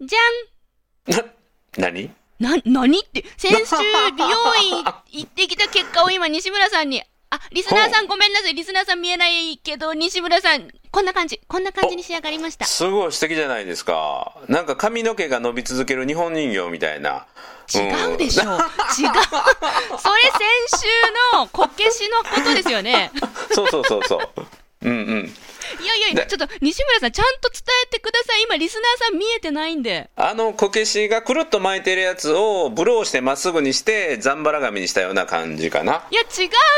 じな、何ゃん な、何って、先週美容院行ってきた結果を今西村さんに、あ、リスナーさんごめんなさい。リスナーさん見えないけど、西村さん、こんな感じ、こんな感じに仕上がりました。すごい素敵じゃないですか。なんか髪の毛が伸び続ける日本人形みたいな。違うでしょ。違う。それ先週のこけしのことですよね。そうそうそうそう。うんうん。いやいやいや、ちょっと西村さん、ちゃんと伝えてください。今、リスナーさん見えてないんで。あのこけしがくるっと巻いてるやつをブローしてまっすぐにしてざんばら髪にしたような感じかな。いや、違う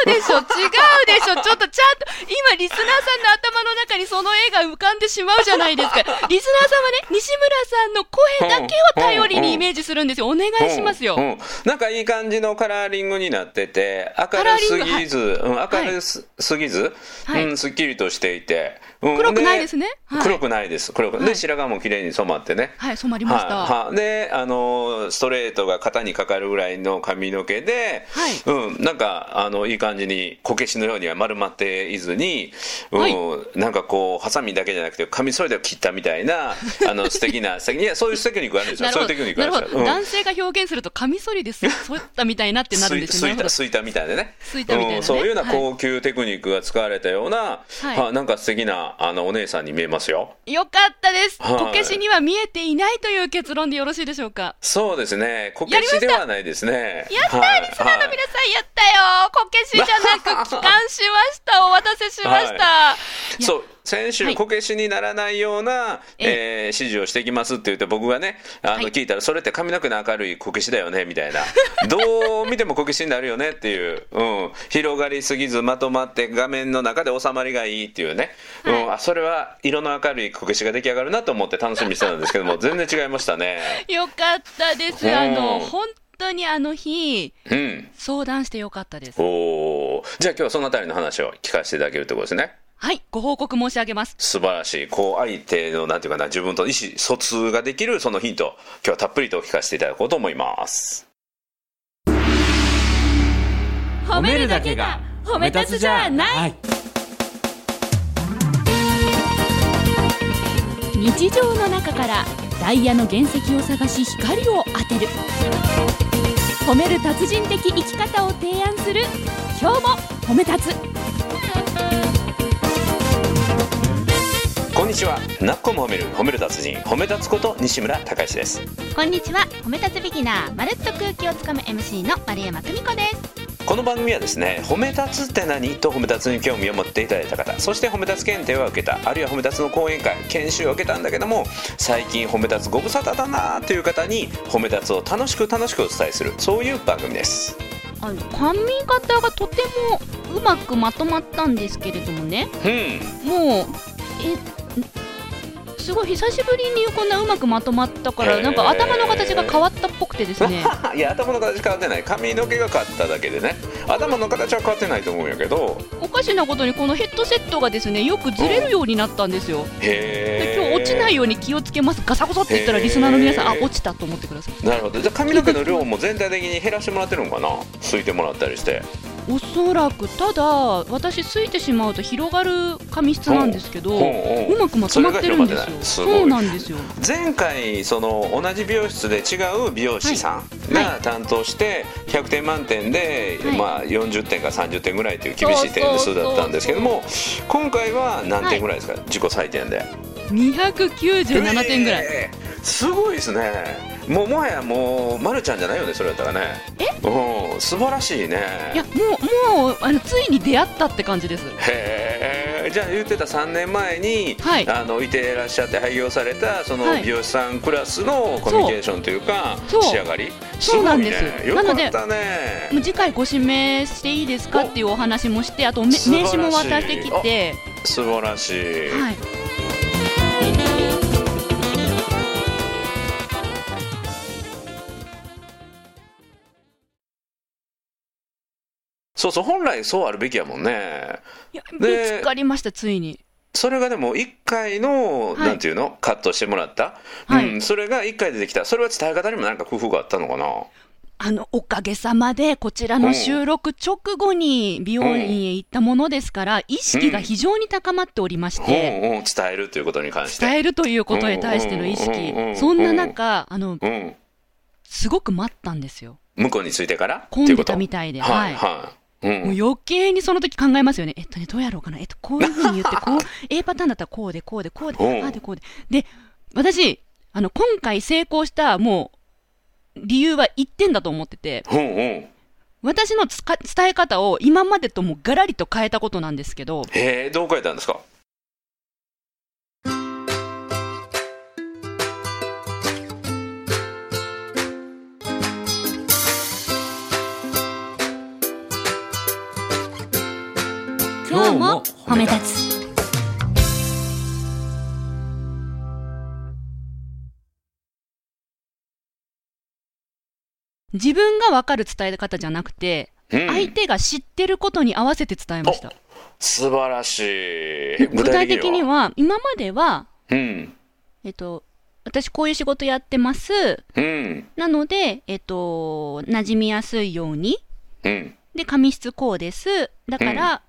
でしょ、違うでしょ。ちょっとちゃんと、今、リスナーさんの頭の中にその絵が浮かんでしまうじゃないですか。リスナーさんはね、西村さんの声だけを頼りにイメージするんですよ。お願いしますよ。うんうんなんかいい感じのカラーリングになってて明るすぎず、うん、明るすぎず、はいうん、すっきりとしていて、うん。黒くないですね。はい。黒くないです。黒く、はい。で白髪も綺麗に染まってね。はい、染まりました。はであのストレートが肩にかかるぐらいの髪の毛で、はい。うん、なんかあのいい感じにこけしのようには丸まっていずに、うんはい。なんかこうハサミだけじゃなくて紙それで切ったみたいなあの 素敵ないやそういうテクニックがあるんですよ。そういうテクニックあるんですよ。うん。男性が表現すると、カミソリです。そういったみたいなってなるんですよね。すいたすいたみたいでね。うん。そういうようなはい。高級テクニックが使われたような、はい。はなんか素敵なあのお姉さんに見えますよよかったです。はいこけしには見えていないという結論でよろしいでしょうか？そうですねこけしではないですねやったー、はいリスナーの皆さん、はいやったよこけしじゃなく、帰還しました。お待たせしました。そう先週、はい。こけしにならないような、えー指示をしていきますって言って僕がねあの、はい。聞いたらそれって髪の毛の明るいこけしだよねみたいな。どう見てもこけしになるよねっていう、うん、広がりすぎずまとまって画面の中で収まりがいいっていうね、うん、あそれは色の明るいこけしが出来上がるなと思って楽しみにしてたんですけども全然違いましたね。よかったです。うん。あの、本当にあの日、うん。相談してよかったです。おー。じゃあ今日はそのあたりの話を聞かせていただけるってことですね。はい、ご報告申し上げます。素晴らしいこう相手のなんていうかな自分と意思疎通ができるそのヒント今日はたっぷりと聞かせていただこうと思います。褒めるだけが褒め立つじゃない。い。日常の中からダイヤの原石を探し光を当てる。褒める達人的生き方を提案する。今日も褒め立つにちは。なっこも褒める褒める達人褒め立つこと西村孝之です。こんにちは。褒め立つビギナーまるっと空気をつかむ MC の丸山久美子です。この番組はですね褒め立つって何？と褒め立つに興味を持っていただいた方。そして褒め立つ検定を受けたあるいは褒め立つの講演会研修を受けたんだけども最近褒め立つご無沙汰だなという方に褒め立つを楽しく楽しくお伝えするそういう番組です。あの髪型がとてもうまくまとまったんですけれどもね。うん。もうえすごい久しぶりにこんなうまくまとまったかへー。らなんか頭の形が変わったっぽくてですね。いや頭の形変わってない。髪の毛が変わっただけでね。頭の形は変わってないと思うんやけど。おかしなことにこのヘッドセットがですねよくずれるようになったんですよ。でへえ今日落ちないように気をつけます。ガサゴソって言ったらリスナーの皆さんあ落ちたと思ってください。なるほど。じゃあ髪の毛の量も全体的に減らしてもらってるのかな？すいてもらったりしておそらくただ私すいてしまうと広がる髪質なんですけどほうまくまとまってるんですよ。そうなんですよ。前回その同じ美容室で違う美容師さんはが担当して100点満点で、はい。まあ、40点か30点ぐらいという厳しい点数だったんですけども今回は何点ぐらいですか、自己採点で。297点ぐらい、えーすごいですね。もうもはやもうまるちゃんじゃないよねそれだったらね。え？うん素晴らしいね。いやもうもうあのついに出会ったって感じです。へえ。じゃあ言ってた3年前に、はい。あのいてらっしゃって廃業されたそのはい。美容師さんクラスのコミュニケーションというかそう。仕上がり？そうなんです。よなのでかったね。もう次回ご指名していいですかっていうお話もしてあと名刺も渡してきて。素晴らしい、はいそうそう本来そうあるべきやもんね。いや見でつかりましたついに。それがでも1回の、はい。なんていうの？カットしてもらった、はい。うん、それが1回でできた。それは伝え方にも何か工夫があったのかな？あの、おかげさまで、こちらの収録直後に美容院へ行ったものですから、意識が非常に高まっておりましうん。て、うん、伝えるということに関して。伝えるということに対しての意識。そんな中、あの、うん。すごく待ったんですよ。向こうについてから？混んでたみたいで。は、はいい。はい。うん。もう余計にその時考えますよね。えっとね、どうやろうかな。えっと、こういうふうに言って、こう、A パターンだったらこうで、こうで、こうで、うんああで、こうで。で、私、あの、今回成功した、もう、理由は1点だと思ってて、うんうん。私のつか伝え方を今までともうガラリと変えたことなんですけど、へえ、どう書いたんですか？今日も褒め立つ。自分が分かる伝え方じゃなくて、うん相手が知ってることに合わせて伝えました。素晴らしい。具体的には、今までは、うん。えっと、私こういう仕事やってます。うん。なので、えっと、馴染みやすいように。うん。で、髪質こうです。だから、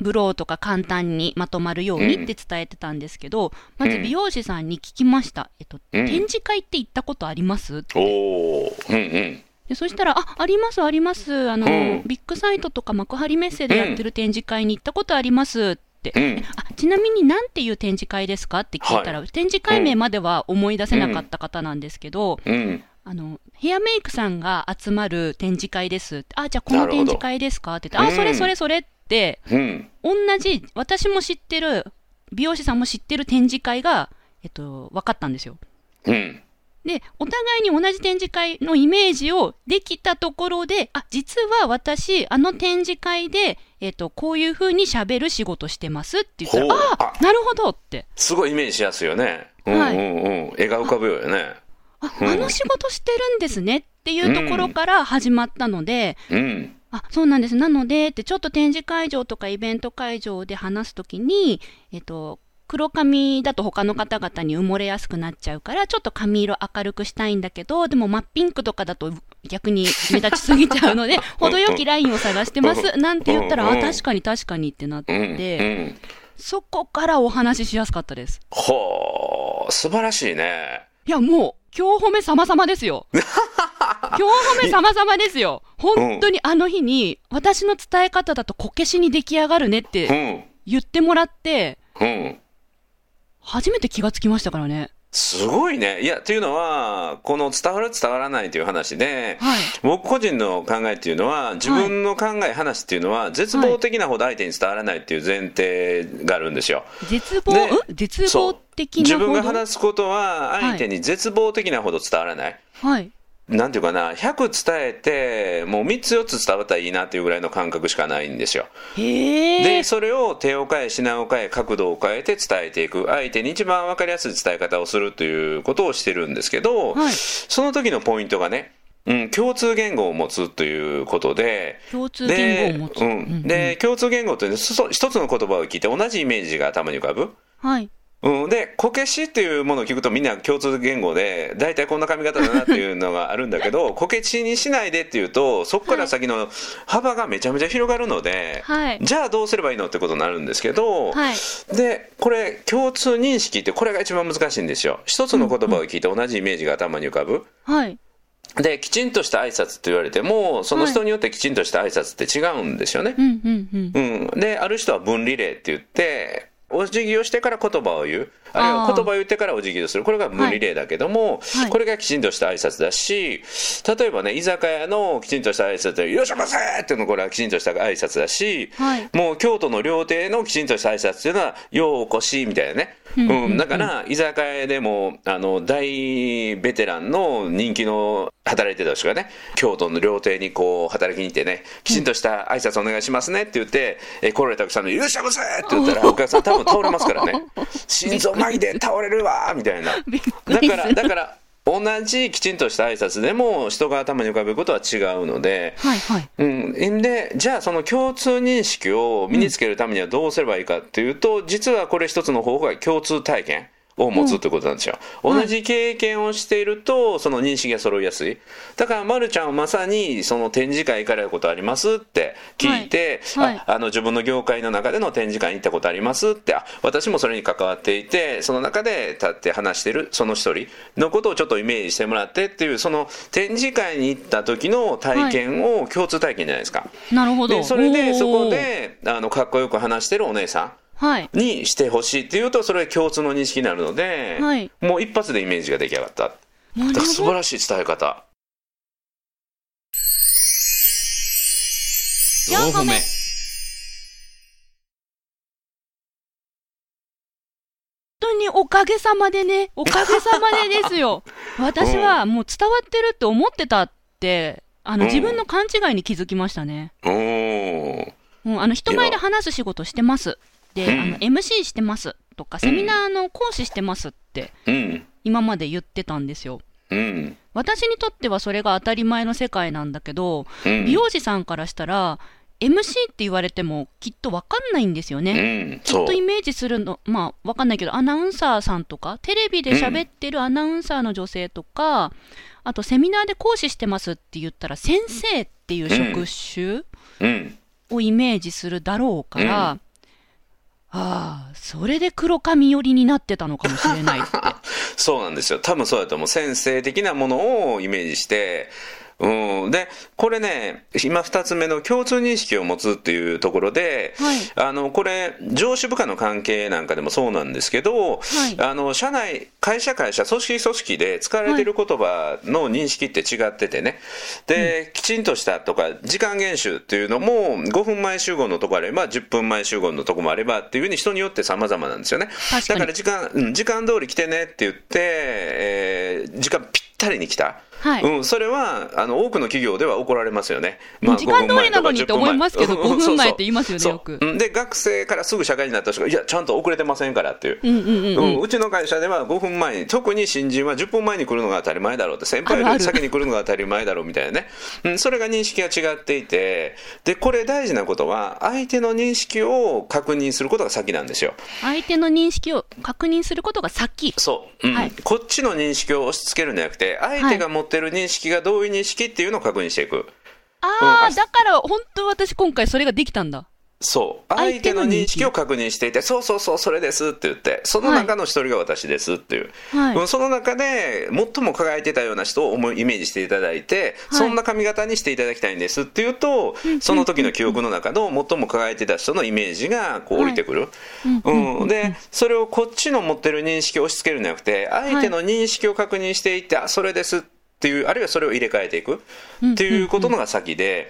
ブローとか簡単にまとまるようにって伝えてたんですけど、まず美容師さんに聞きました。えっと、うん展示会って行ったことあります？おお。うんうん。でそしたら、あ、あります、あります。あの、うんビッグサイトとか幕張メッセでやってる展示会に行ったことありますって。うん。あちなみに何ていう展示会ですかって聞いたら、展示会名までは思い出せなかった方なんですけど、うん。あの、ヘアメイクさんが集まる展示会です。あ、じゃあこの展示会ですかって言って、あ、それそれそれって、うん。同じ、私も知ってる、美容師さんも知ってる展示会が、えっと、分かったんですよ。うん。で、お互いに同じ展示会のイメージをできたところで、あ、実は私、あの展示会で、えっと、こういう風に喋る仕事してますって言ったら、ああ、なるほどって。すごいイメージしやすいよね。うんはいうんうん。絵が浮かぶよね。あ、うんあの仕事してるんですねっていうところから始まったので、うん。あ、そうなんです。なので、ってちょっと展示会場とかイベント会場で話すときに、えっと、黒髪だと他の方々に埋もれやすくなっちゃうから、ちょっと髪色明るくしたいんだけど、でも真っピンクとかだと逆に目立ちすぎちゃうので、程よきラインを探してます。なんて言ったら、あ、うん確かに確かにってなって、ん。そこからお話ししやすかったです。ほう。素晴らしいね。いや、もう、今日褒め様々ですよ。今日褒め様々ですよ。本当にあの日に、私の伝え方だとこけしに出来上がるねってうん。言ってもらって、うん。初めて気がつきましたからね。すごいね。いや、というのは、この伝わる伝わらないという話で、はい。僕個人の考えっていうのは、自分の考え、話っていうのは、絶望的なほど相手に伝わらないっていう前提があるんですよ。絶望、絶望的な自分が話すことは、相手に絶望的なほど伝わらない。はい。なんていうかな、100伝えて、もう3つ4つ伝わったらいいなっていうぐらいの感覚しかないんですよ。で、それを手を変え、品を変え、角度を変えて伝えていく。相手に一番分かりやすい伝え方をするということをしてるんですけど、はいその時のポイントがね、うん、共通言語を持つということで、共通言語を持つ。で,、ううんん、で共通言語って、一つの言葉を聞いて同じイメージが頭に浮かぶ。はい。うん、で、こけしっていうものを聞くとみんな共通言語で、大体こんな髪型だなっていうのがあるんだけど、こけしにしないでっていうと、そこから先の幅がめちゃめちゃ広がるので、はい。じゃあどうすればいいのってことになるんですけど、はい。で、これ、共通認識ってこれが一番難しいんですよ。一つの言葉を聞いて同じイメージが頭に浮かぶ。はい。で、きちんとした挨拶って言われても、その人によってきちんとした挨拶って違うんですよね。うん、うん、うん。うん。で、ある人は分離例って言って、お辞儀をしてから言葉を言う。あるいは言葉を言ってからお辞儀をする。これが分離例だけども、はいこれがきちんとした挨拶だし、例えばね、居酒屋のきちんとした挨拶で、よっしゃませーっていうのこれはきちんとした挨拶だし、はい。もう京都の料亭のきちんとした挨拶っていうのは、ようこしみたいなね。うんうんうん。だから、居酒屋でも、あの、大ベテランの人気の働いてた人がね、京都の料亭にこう、働きに行ってね、きちんとした挨拶お願いしますねって言って、え来られたお客さんに、いらっしゃいませって言ったら、お客さん多分倒れますからね。心臓麻痺で倒れるわみたいな。だから。だから、同じきちんとした挨拶でも人が頭に浮かべることは違うので、はい、はい。うん、でじゃあその共通認識を身につけるためにはどうすればいいかっていうと、実はこれ一つの方法が共通体験を持つってことなんですよ、同じ経験をしているとその認識が揃いやすい。だから、ま、るちゃんはまさにその展示会行かれたことありますって聞いて、はい。はい。ああの自分の業界の中での展示会に行ったことありますってあ私もそれに関わっていてその中で立って話してるその一人のことをちょっとイメージしてもらってっていうその展示会に行った時の体験を共通体験じゃないですか。なるほど。でそれでそこ、であのかっこよく話してるお姉さはい。んにしてほしいっていうとそれ共通の認識になるので、はい。もう一発でイメージが出来上がった。だから素晴ほらしい伝え方。4個目。本当におかげさまでね、おかげさまでですよ。私はもう伝わってるって思ってたって、あの、うん。自分の勘違いに気づきましたね。うん、あの、人前で話す仕事してます。で、うん。あの、MC してますとか、セミナーの講師してますって、うん。今まで言ってたんですよ。うん。私にとってはそれが当たり前の世界なんだけど、うん。美容師さんからしたら、MC って言われてもきっとわかんないんですよね。うんきっとイメージするの、まあ、わかんないけど、アナウンサーさんとか、テレビで喋ってるアナウンサーの女性とか、あとセミナーで講師してますって言ったら、先生っていう職種うん。をイメージするだろうから、ああ、それで黒髪寄りになってたのかもしれないって。そうなんですよ多分そうだと思う先生的なものをイメージしてうん、でこれね今2つ目の共通認識を持つっていうところで、はい。あのこれ上司部下の関係なんかでもそうなんですけど、はい。あの社内会社会社組織組織で使われている言葉の認識って違っててね。で、きちんとしたとか時間厳守っていうのも5分前集合のとこあれば10分前集合のとこもあればっていうふうに人によって様々なんですよね。だから時間、うん、時間通り来てねって言って、えー時間ぴったりに来た、はい。うん、それはあの多くの企業では怒られますよね、時間通りなのにって思いますけど5 5分前って言いますよねよく。う。んで学生からすぐ社会になった人がいやちゃんと遅れてませんからっていう。うんうんうん。ううんん。うちの会社では5分前に特に新人は10分前に来るのが当たり前だろうって先輩より先に来るのが当たり前だろうみたいなね、うん、それが認識が違っていてでこれ大事なことは相手の認識を確認することが先なんですよ。相手の認識を確認することが先。そう、うん。はい。こっちの認識を押し付けるんじゃなくて相手が持ってる認識がどういう認識っていうのを確認していく。ああ、うんだから本当私今回それができたんだ。そう。相手の認識。を確認していてそうそうそうそれですって言ってその中の一人が私ですっていう、はい。うんその中で最も輝いてたような人を思いイメージしていただいて、はい。そんな髪型にしていただきたいんですっていうと、その時の記憶の中の最も輝いてた人のイメージがこう降りてくる、うん。うん。でそれをこっちの持ってる認識を押し付けるんじゃなくて相手の認識を確認していって、あそれですっていうあるいはそれを入れ替えていくっていうことのが先で。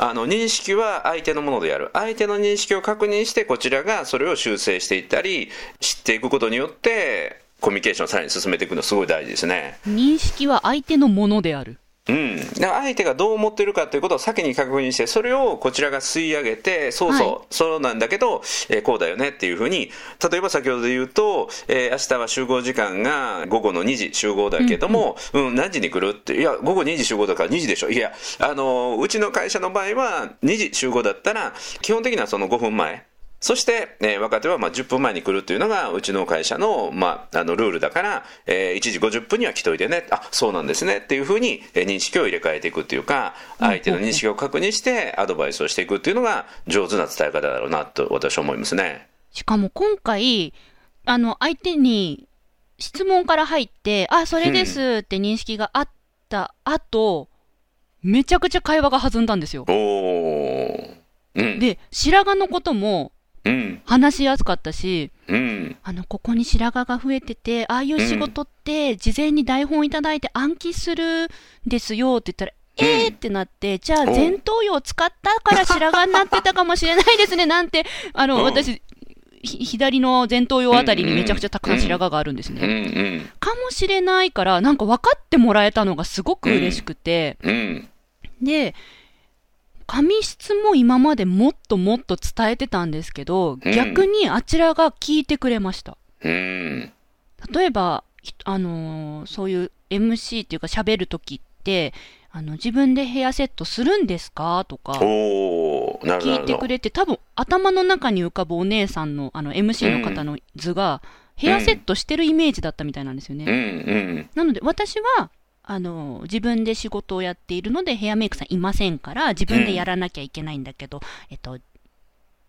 あの認識は相手のものである相手の認識を確認してこちらがそれを修正していったり知っていくことによってコミュニケーションをさらに進めていくのすごい大事ですね。認識は相手のものである。うん、相手がどう思ってるかということを先に確認してそれをこちらが吸い上げてそうそう、はい。そうなんだけど、えーこうだよねっていうふうに例えば先ほどで言うと、えー明日は集合時間が午後の2時集合だけども、うん。何時に来るっていや午後2時集合だから2時でしょ。いやあのうちの会社の場合は2時集合だったら基本的にはその5分前そして、えー若手はまあ10分前に来るっていうのがうちの会社の,、まあ、あのルールだから、えー1時50分には来といてね。あそうなんですね。っていうふうに、えー認識を入れ替えていくっていうか相手の認識を確認してアドバイスをしていくっていうのが上手な伝え方だろうなと私は思いますね。しかも今回、あの、相手に質問から入って、あ、それですって認識があった後、めちゃくちゃ会話が弾んだんですよ。うん。で、白髪のこともうん。話しやすかったし、うん。あの、ここに白髪が増えてて、ああいう仕事って事前に台本いただいて暗記するんですよって言ったら、えーってなって、じゃあお前頭葉を使ったから白髪になってたかもしれないですね、なんて、あの、う。ん私、ひ左の前頭葉あたりにめちゃくちゃたくさん白髪があるんですうんうね。んかもしれないから、なんか分かってもらえたのがすごく嬉しくて、うん。で、髪質も今までもっともっと伝えてたんですけど、うん。逆にあちらが聞いてくれました。うん。例えば、ひあのーそういう MC っていうか喋るときって、あの、自分でヘアセットするんですか？とか、聞いてくれて、多分頭の中に浮かぶお姉さんの、あの、MC の方の図が、ヘアセットしてるイメージだったみたいなんですよね。なので私はあの自分で仕事をやっているのでヘアメイクさんいませんから自分でやらなきゃいけないんだけど、えっと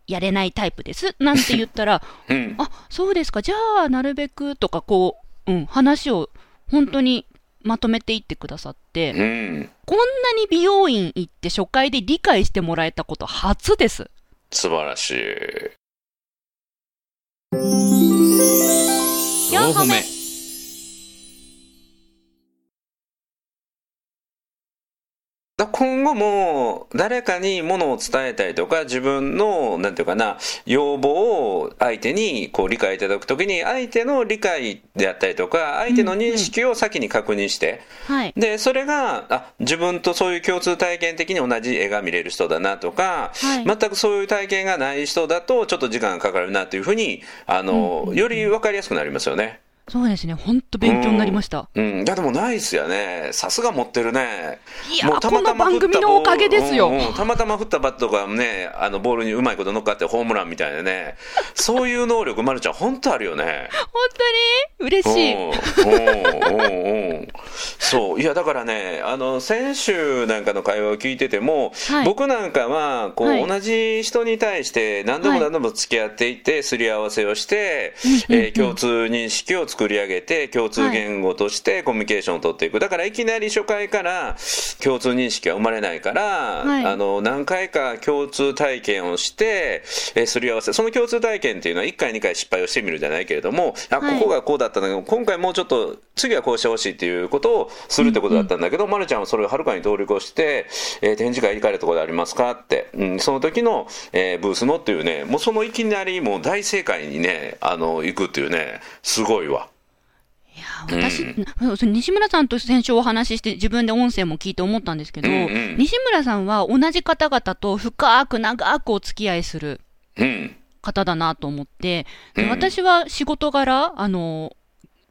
やれないタイプです。なんて言ったらうん。あそうですか。じゃあなるべくとかこう、うん、話を本当にまとめていってくださって、うん。こんなに美容院行って初回で理解してもらえたこと初です。素晴らしい。4歩目今後も誰かにものを伝えたりとか自分のなんていうかな要望を相手にこう理解いただくときに相手の理解であったりとか相手の認識を先に確認して、はい。でそれがあ自分とそういう共通体験的に同じ絵が見れる人だなとか、はい全くそういう体験がない人だとちょっと時間がかかるなというふうにあの、より分かりやすくなりますよね。そうですね。本当勉強になりました。うん、いやでもナイスやね。さすが持ってるね。いやもうたまたまこの番組のおかげですよ。うんうん。たまたま振ったバットがねあのボールにうまいこと乗っかってホームランみたいなね。そういう能力まるちゃん本当あるよね。本当に？嬉しい。うん。うん。うん。うんそう。いやだからねあの先週なんかの会話を聞いてても、はい。僕なんかはこう、はい。同じ人に対して何度も何度も付き合っていってすり合わせをして、えー共通認識を作り上げて共通言語としてコミュニケーションを取っていく。だからいきなり初回から共通認識が生まれないから、はい。あの何回か共通体験をして、えーすり合わせその共通体験っていうのは1回2回失敗をしてみるじゃないけれどもあはい。ここがこうだったんだけど今回もうちょっと次はこうしてほしいっていうことをするってことだったんだけど、まるちゃんはそれをはるかに通り越して、えー展示会行かれたところでありますか？って、うん、その時の、えーブースのっていうねもうそのいきなりもう大正解にねあの行くっていうねすごいわ。いや私、なそれ西村さんと先週お話しして自分で音声も聞いて思ったんですけど、うんうん。西村さんは同じ方々と深く長くお付き合いするうん。方だなと思って、でうん。私は仕事柄、あの、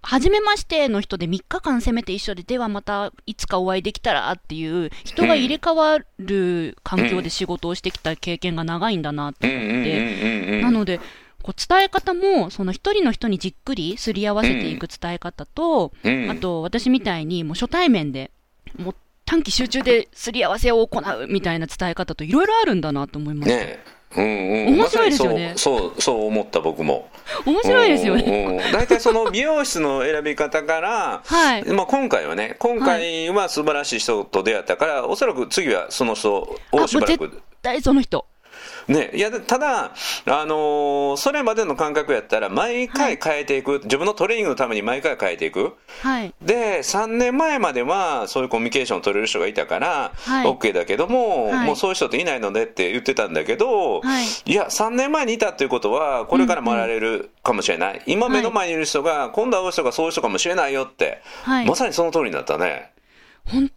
初めましての人で3日間せめて一緒で、ではまたいつかお会いできたらっていう、人が入れ替わる環境で仕事をしてきた経験が長いんだなと思って、なので、こう伝え方も、その一人の人にじっくりすり合わせていく伝え方と、うん。あと私みたいにもう初対面で、もう短期集中ですり合わせを行うみたいな伝え方といろいろあるんだなと思いました。ねうんうん、面白いですよねまそうそう思った僕も面白いですよね。ね大体その美容室の選び方からはい。まあ、今回はね今回は素晴らしい人と出会ったから、おそらく次はその人をしばらく大その人。ね、いやただ、あのーそれまでの感覚やったら毎回変えていく、自分のトレーニングのために毎回変えていく。はい。で3年前まではそういうコミュニケーションを取れる人がいたから、はい。OK だけども、はい。もうそういう人っていないのでって言ってたんだけど、はい。いや3年前にいたっていうことはこれからもられるかもしれない、今目の前にいる人が、今度会う人がそういう人かもしれないよって、はい。まさにその通りになったね。本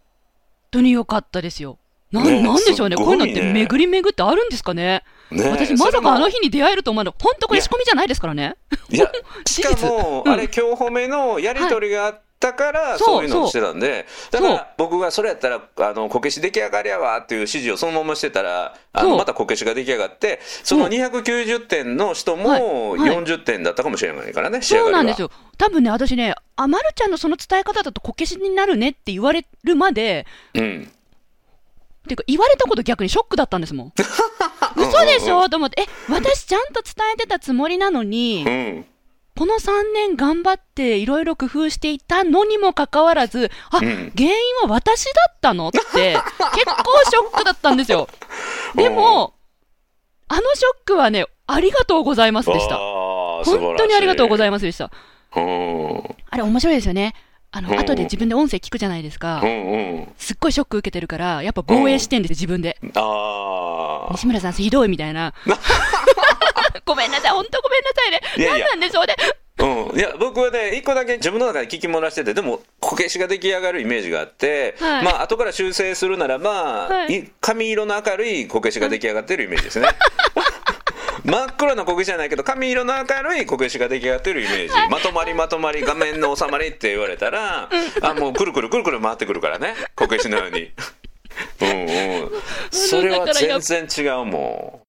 当に良かったですよ。なん、ねなんでしょうね。ねこういうのって巡り巡ってあるんですかね。ね私まさかあの日に出会えると思うの。本当これ仕込みじゃないですからね。いや、しかも、うんあれ、今日褒めのやり取りがあったから、そういうのをしてたんで、だから僕がそれやったら、あの、こけし出来上がりやわっていう指示をそのまましてたら、あの、またこけしが出来上がって、その290点の人もはいはい40点だったかもしれないからね、仕上がりは。そうなんですよ。多分ね、私ね、あ、まるちゃんのその伝え方だとこけしになるねって言われるまで、うん。っていうか言われたこと逆にショックだったんですもん。嘘でしょ？と思って、え、私ちゃんと伝えてたつもりなのに、うん。この3年頑張っていろいろ工夫していたのにもかかわらず、あ、うん原因は私だったの？って、結構ショックだったんですよ。でも、あのショックはね、ありがとうございますでした。本当にありがとうございいますでした。あれ面白いですよね。あの、うん後で自分で音声聞くじゃないですかう。んうん。すっごいショック受けてるから、やっぱ防衛してんですよ、自分で。ああ。西村さんひどいみたいな。ごめんなさい、本当ごめんなさいね。いやいやなんなんでしょうね。うん、いや僕はね一個だけ自分の中で聞き漏らしててでもこけしが出来上がるイメージがあって、はいまあ後から修正するならば、はいい髪色の明るいこけしが出来上がってるイメージですね真っ黒なこけしじゃないけど髪色の明るいこけしが出来上がってるイメージ、まとまりまとまり画面の収まりって言われたら、あもうくるくるくるくる回ってくるからねこけしのように。うんうん。それは全然違うも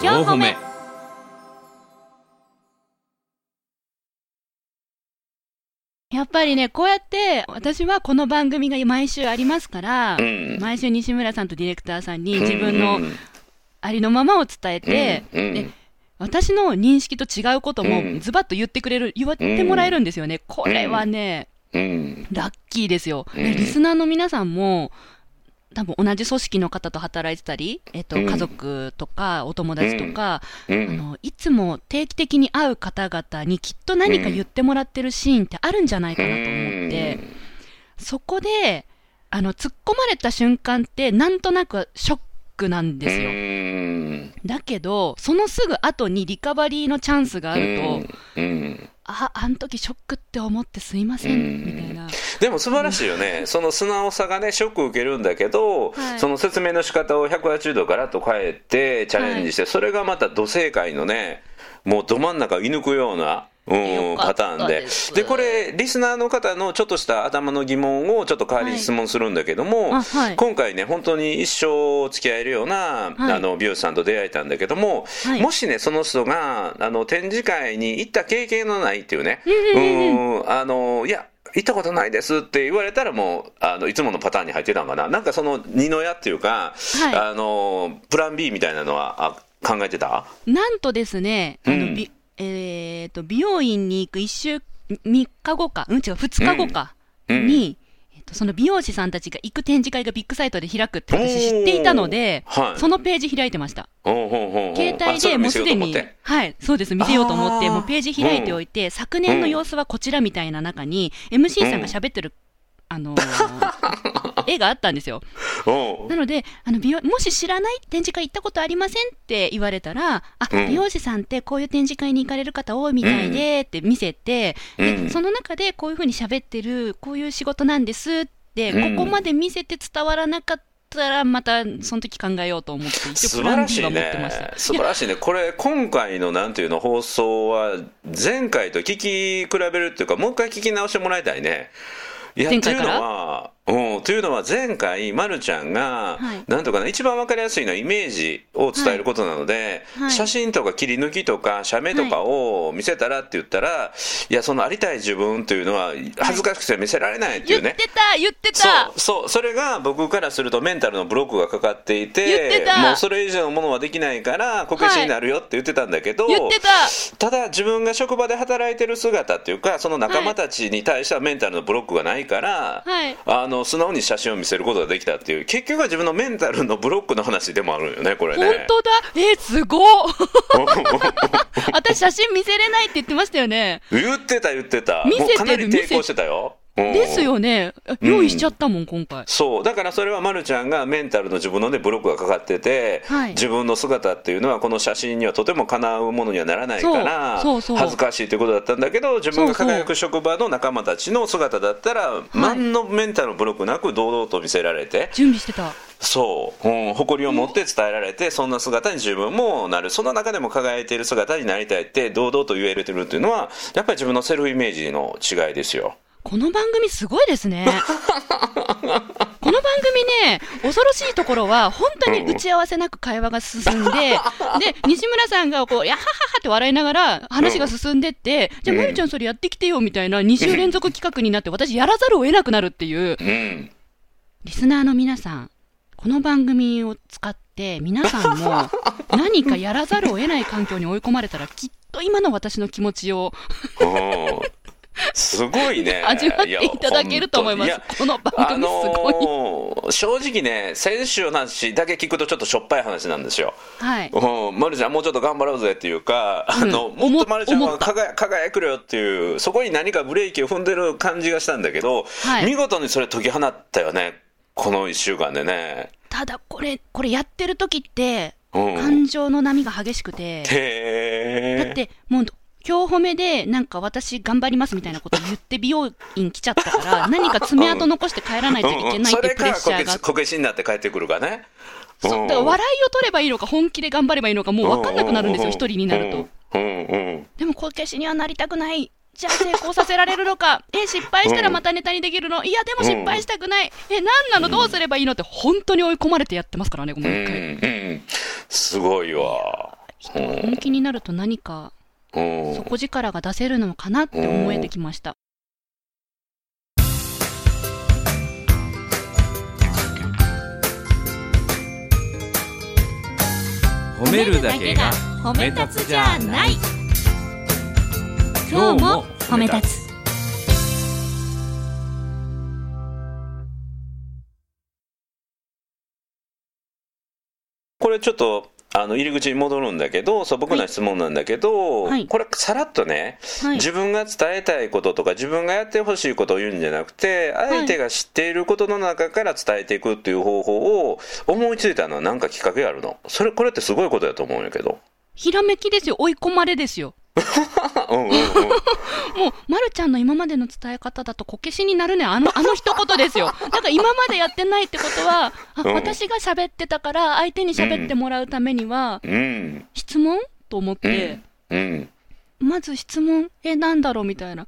ん。4歩目やっぱりね、こうやって、私はこの番組が毎週ありますから、うん。毎週西村さんとディレクターさんに自分のうん。ありのままを伝えて、うん。うん。で私の認識と違うこともうん。ズバッと言ってくれる、言ってもらえるんですよね。これはね、うん。ラッキーですよ。リスナーの皆さんも、多分同じ組織の方と働いてたり、えっと、うん。家族とかお友達とか、うん。あのいつも定期的に会う方々にきっと何か言ってもらってるシーンってあるんじゃないかなと思って、そこであの突っ込まれた瞬間ってなんとなくショックなんですよ、うん。だけどそのすぐ後にリカバリーのチャンスがあると、うん。ああん時ショックって思ってすいません。みたいなでも素晴らしいよね、その素直さがね、ショック受けるんだけど、はい。その説明の仕方を180度からと変えてチャレンジして、それがまた土正解のね、もうど真ん中を射抜くような。うん、パターンで。でこれリスナーの方のちょっとした頭の疑問をちょっと代わりに質問するんだけども、あはい。今回ね本当に一生付き合えるような、はい。あの美容師さんと出会えたんだけども、はい。もしねその人があの展示会に行った経験のないっていうね、うんあのいや行ったことないですって言われたらもうあのいつものパターンに入ってたんかな。なんかその二の矢っていうか、はい。あのプラン B みたいなのはあ考えてた？なんとですね、あのうん。びえー、と美容院に行く1週3日後か、うん、違う、2日後かうん。に、えっとその美容師さんたちが行く展示会がビッグサイトで開くって私知っていたので、はい。そのページ開いてました。携帯でもうすでに。はい、そうです、見せようと思って、もうページ開いておいて、昨年の様子はこちらみたいな中に、MC さんが喋ってる、あのー 絵があったんですよ。なのであの美容、もし知らない展示会行ったことありませんって言われたら、あ、うん。美容師さんってこういう展示会に行かれる方多いみたいでって見せて、うん。でその中でこういうふうに喋ってる、こういう仕事なんですって、うん。ここまで見せて伝わらなかったら、またその時考えようと思って、一応素プラン晴ら B しいは持ってました。ね素晴らしいね。これ今回のなんていうの放送は前回と聞き比べるっていうかもう一回聞き直してもらいたいね。いやというの前回からは、うん、というのは前回、ま、るちゃんが、はい。なんとかな一番わかりやすいのはイメージを伝えることなので、はい。写真とか切り抜きとか写メとかを見せたらって言ったら、い、やそのありたい自分というのは恥ずかしくて見せられないってい言っうね、てた、言ってた。そうそうそれが僕からするとメンタルのブロックがかかってい言ってもうそれ以上のものはできないからこけしになるよって言ってたんだけど、言ってた。ただ自分が職場で働いてる姿っていうかその仲間たちに対してはメンタルのブロックがないから、はい。あの素直に写真を見せることができたっていう結局は自分のメンタルのブロックの話でもあるよねこれね。本当だえー、すごっ 私写真見せれないって言ってましたよね。言ってた言ってた見せてるもうかなり抵抗してたよ。うん。ですよね。用意しちゃったもん、今回。そう。だからそれはまるちゃんがメンタルの自分の、ね、ブロックがかかってて、はい。自分の姿っていうのはこの写真にはとてもかなうものにはならないからそうそうそう。恥ずかしいということだったんだけど自分が輝く職場の仲間たちの姿だったら何のメンタルのブロックなく堂々と見せられて、準備してた。そう、うん、誇りを持って伝えられてそんな姿に自分もなる。その中でも輝いている姿になりたいって堂々と言えれてるっていうのはやっぱり自分のセルフイメージの違いですよ。この番組すごいですね。この番組ね、恐ろしいところは、本当に打ち合わせなく会話が進んで、で、西村さんがこう、やはははって笑いながら話が進んでって、じゃあ、まゆちゃんそれやってきてよみたいな2週連続企画になって、私やらざるを得なくなるっていう、うん。リスナーの皆さん、この番組を使って、皆さんも 何かやらざるを得ない環境に追い込まれたら、きっと今の私の気持ちを。うんすごいね。味わっていただけると思います。やこの番あ組すごい。のー正直ね、先週の話だけ聞くとちょっとしょっぱい話なんですよ。はい。うん、まるちゃんもうちょっと頑張ろうぜっていうか、うんあのもっとまるちゃんは輝輝くれよっていうそこに何かブレーキを踏んでる感じがしたんだけど、はい見事にそれ解き放ったよねこの1週間でね。ただこれ、これやってる時って、うん、感情の波が激しくて、だってもう、今日褒めで、なんか私頑張りますみたいなこと言って美容院来ちゃったから、何か爪痕残して帰らないといけないってプレッシャーがこけしになって帰ってくるかね。そうだから笑いを取ればいいのか、本気で頑張ればいいのか、もう分かんなくなるんですよ、一人になると。。でも、こけしにはなりたくない。じゃあ成功させられるのか。え、失敗したらまたネタにできるの？いや、でも失敗したくない。え、なんなの？どうすればいいの？って、本当に追い込まれてやってますからね、もううん一回。うんすごいわ。本気になると何かうん底力が出せるのかなって思えてきました。褒めるだけが褒め立つじゃない今日も褒め立つ。これちょっとあの入り口に戻るんだけど素朴な質問なんだけど、はいこれさらっとね、はい。自分が伝えたいこととか自分がやってほしいことを言うんじゃなくて相手が知っていることの中から伝えていくっていう方法を思いついたのは何かきっかけがあるの？それこれってすごいことだと思うんやけどひらめきですよ。追い込まれですよ。うんうんうん。もう、まるちゃんの今までの伝え方だとこけしになるね。あの、あの一言ですよ。だから今までやってないってことは、あ、うん。私が喋ってたから相手に喋ってもらうためには、うん。質問？と思って、うん。まず質問、え、なんだろう？みたいな。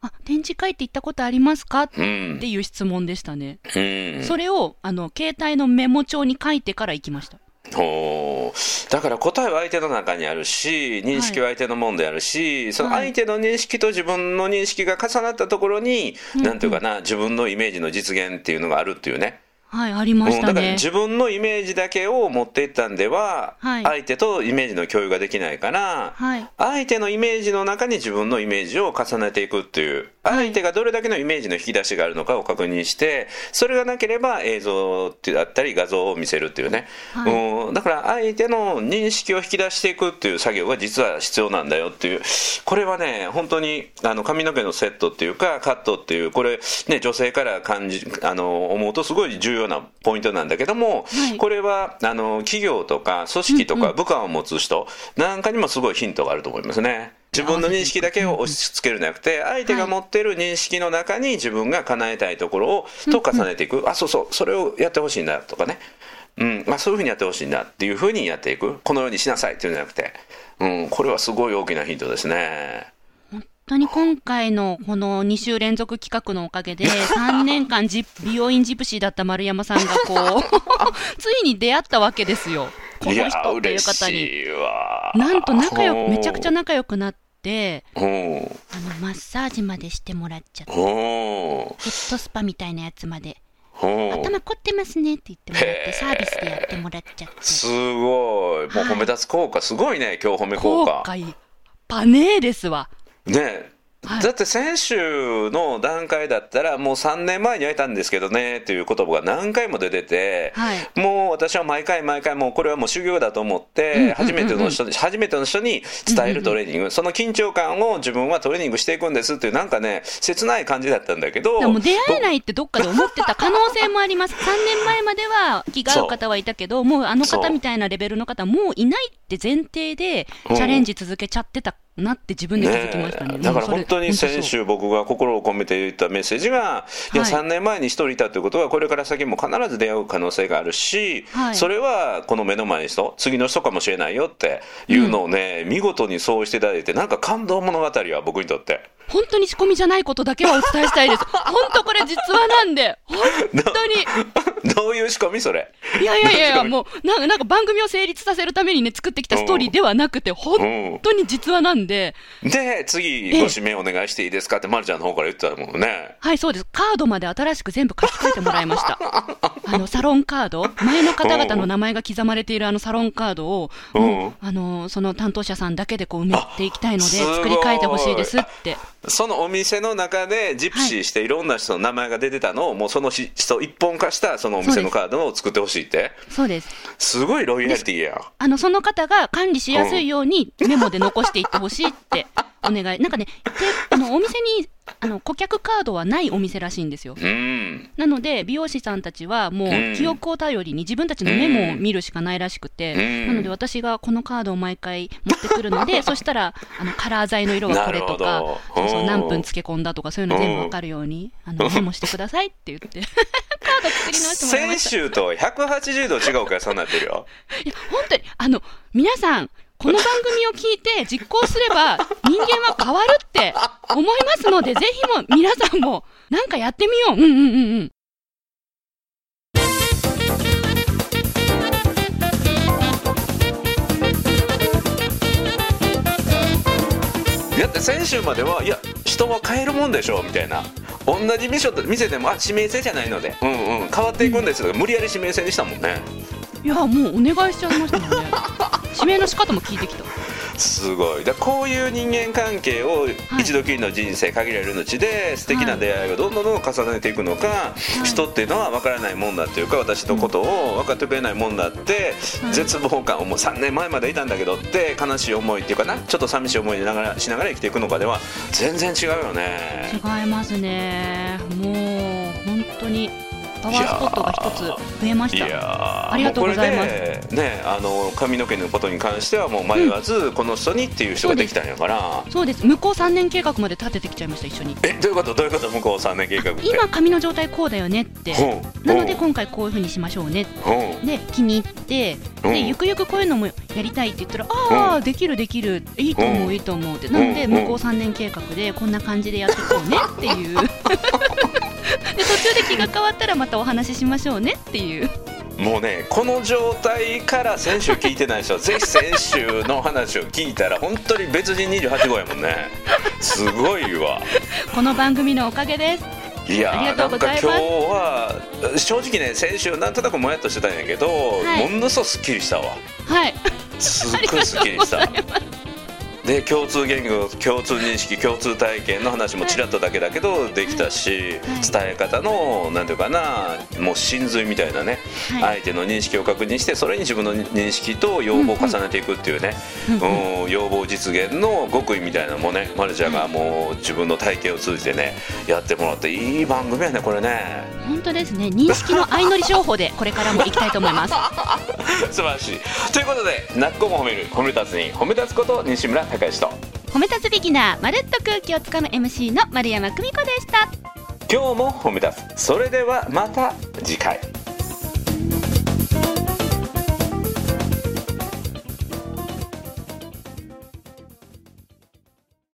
あ、展示会って行ったことありますか？っうん。ていう質問でしたね。うん。それを、あの、携帯のメモ帳に書いてから行きました。おー。だから答えは相手の中にあるし認識は相手のもんであるし、その相手の認識と自分の認識が重なったところに、うん。なんていうかな自分のイメージの実現っていうのがあるっていうねはい、ありましうん、たね。だから自分のイメージだけを持っていったんでは、はい。相手とイメージの共有ができないから、はい。相手のイメージの中に自分のイメージを重ねていくっていうはい。相手がどれだけのイメージの引き出しがあるのかを確認してそれがなければ映像だったり画像を見せるっていうね、はい。うんだから相手の認識を引き出していくっていう作業が実は必要なんだよっていう。これはね本当にあの髪の毛のセットっていうかカットっていうこれね女性から感じあの思うとすごい重要なポイントなんだけども、はい。これはあの企業とか組織とか部下を持つ人なんかにもすごいヒントがあると思いますね。自分の認識だけを押し付けるんじゃなくて相手が持ってる認識の中に自分が叶えたいところをと重ねていく、あそうそうそれをやってほしいんだとかね、うん。まあ、そういうふうにやってほしいんだっていうふうにやっていく。このようにしなさいっていうんじゃなくて、うん、これはすごい大きなヒントですね。本当に今回のこの2週連続企画のおかげで、3年間ジ美容院ジプシーだった丸山さんがこう、ついに出会ったわけですよ。この人っていう嬉方に。なんと仲良く、めちゃくちゃな仲良くなって、う。んあの、マッサージまでしてもらっちゃって、ヘう。んッドスパみたいなやつまで、う。ん頭凝ってますねって言ってもらって、サービスでやってもらっちゃって。すごい。もう褒め立つ効果すごいね今日褒め効果。後悔、パネーですわ。ねはい。だって先週の段階だったらもう3年前に会えたんですけどねっていう言葉が何回も出てて、はい。もう私は毎回毎回もうこれはもう修行だと思ってうん初めての人に初めての人に伝えるトレーニング。その緊張感を自分はトレーニングしていくんですっていうなんかね切ない感じだったんだけどでも出会えないってどっかで思ってた可能性もあります。3年前までは気が合う方はいたけど、もうあの方みたいなレベルの方はもういないって前提でうん。チャレンジ続けちゃってたなって自分で気づきましたね。ねえ。だから本当に先週僕が心を込めて言ったメッセージが、い、やはい3年前に一人いたということはこれから先も必ず出会う可能性があるし、はい。それはこの目の前の人次の人かもしれないよっていうのをね、見事にそうしていただいてなんか感動物語は僕にとって。本当に仕込みじゃないことだけはお伝えしたいです。本当これ実話なんで、本当に。どういう仕込みそれ？いやいやいやいや、もうなんかなんか番組を成立させるためにね、作ってきたストーリーではなくて、本当に実話なんで、で次ええご指名お願いしていいですかってまるちゃんの方から言ってたもんねはい、そうです。カードまで新しく全部書き換えてもらいました。あの、サロンカード、前の方々の名前が刻まれているあのサロンカードを、うんあの、その担当者さんだけでこう埋めていきたいので、作り変えてほしいですって。そのお店の中でジプシーしていろんな人の名前が出てたのをもうその人一本化したそのお店のカードを作ってほしいってそうです。すごいロイヤリティやんあの、その方が管理しやすいようにメモで残していってほしいってお願い。なんかね、で あの、お店に、あの、顧客カードはないお店らしいんですよ。うん。なので、美容師さんたちはもう記憶を頼りに自分たちのメモを見るしかないらしくて、うん。なので私がこのカードを毎回持ってくるので、そしたら、あの、カラー剤の色はこれとかそうそうう、ん。何分漬け込んだとか、そういうの全部わかるように、あの、メモしてくださいって言って、カード作り直してもらいま先した。週と180度違う計算になってるよ。いや、本当に、あの、皆さん、この番組を聞いて実行すれば 人間は変わるって思いますので、ぜひも皆さんもなんかやってみよう。うんうんうんうん。いや先週まではいや人は変えるもんでしょみたいな。同じ店でもあ指名制じゃないので、うんうん、変わっていくんですとか無理やり指名制にしたもんね。いやもうお願いしちゃいましたもんね。指名の仕方も聞いてきた。すごい。だこういう人間関係をはい。一度きりの人生限られる命で素敵な出会いをどんどんどん重ねていくのか、い。人っていうのは分からないもんだっていうか私のことを分かってくれないもんだって、はい。絶望感をもう3年前までいたんだけどって悲しい思いっていうかなちょっと寂しい思いしながらしながら生きていくのかでは全然違うよね。違いますね。もう本当にパワースポットが一つ増えました。ありがとうございます。ねあの髪の毛のことに関してはもう迷わずこの人にっていう人ができたんやから、そうです。向こう3年計画まで立ててきちゃいました。一緒に。えどういうこと？どういうこと？向こう3年計画今髪の状態こうだよねって。なので今回こういう風にしましょうねほう。で気に入って。う。んでゆくゆくこういうのもやりたいって言ったらああできるできる。いいと思うう。んいいと思うって。なのでう。ん向こう3年計画でこんな感じでやっていこうねっていう で途中で気が変わったらまたお話ししましょうねっていう。もうねこの状態から先週聞いてない人は ぜひ先週の話を聞いたら本当に別人28号やもんね。すごいわ。この番組のおかげです。いやありがとうございます。なんか今日は正直ね先週なんとなくもやっとしてたんやけど、はい。ものすごくすっきりしたわ。はい。すっごいすっきりしたで共通言語共通認識共通体験の話もちらっとだけだけどできたし、はい。伝え方のなんていうかなもう真髄みたいなね、はい。相手の認識を確認してそれに自分の認識と要望を重ねていくっていうね、うんうん要望実現の極意みたいなのもねマルちゃんがもう自分の体験を通じてねやってもらっていい番組やねこれね。本当ですね。認識の相乗り商法でこれからもいきたいと思います。素晴らしい。ということでなっこも褒める褒め立つに褒め立つこと西村孝之と。褒め立つビギナーまるっと空気をつかむ MC の丸山久美子でした。今日も褒め立つ。それではまた次回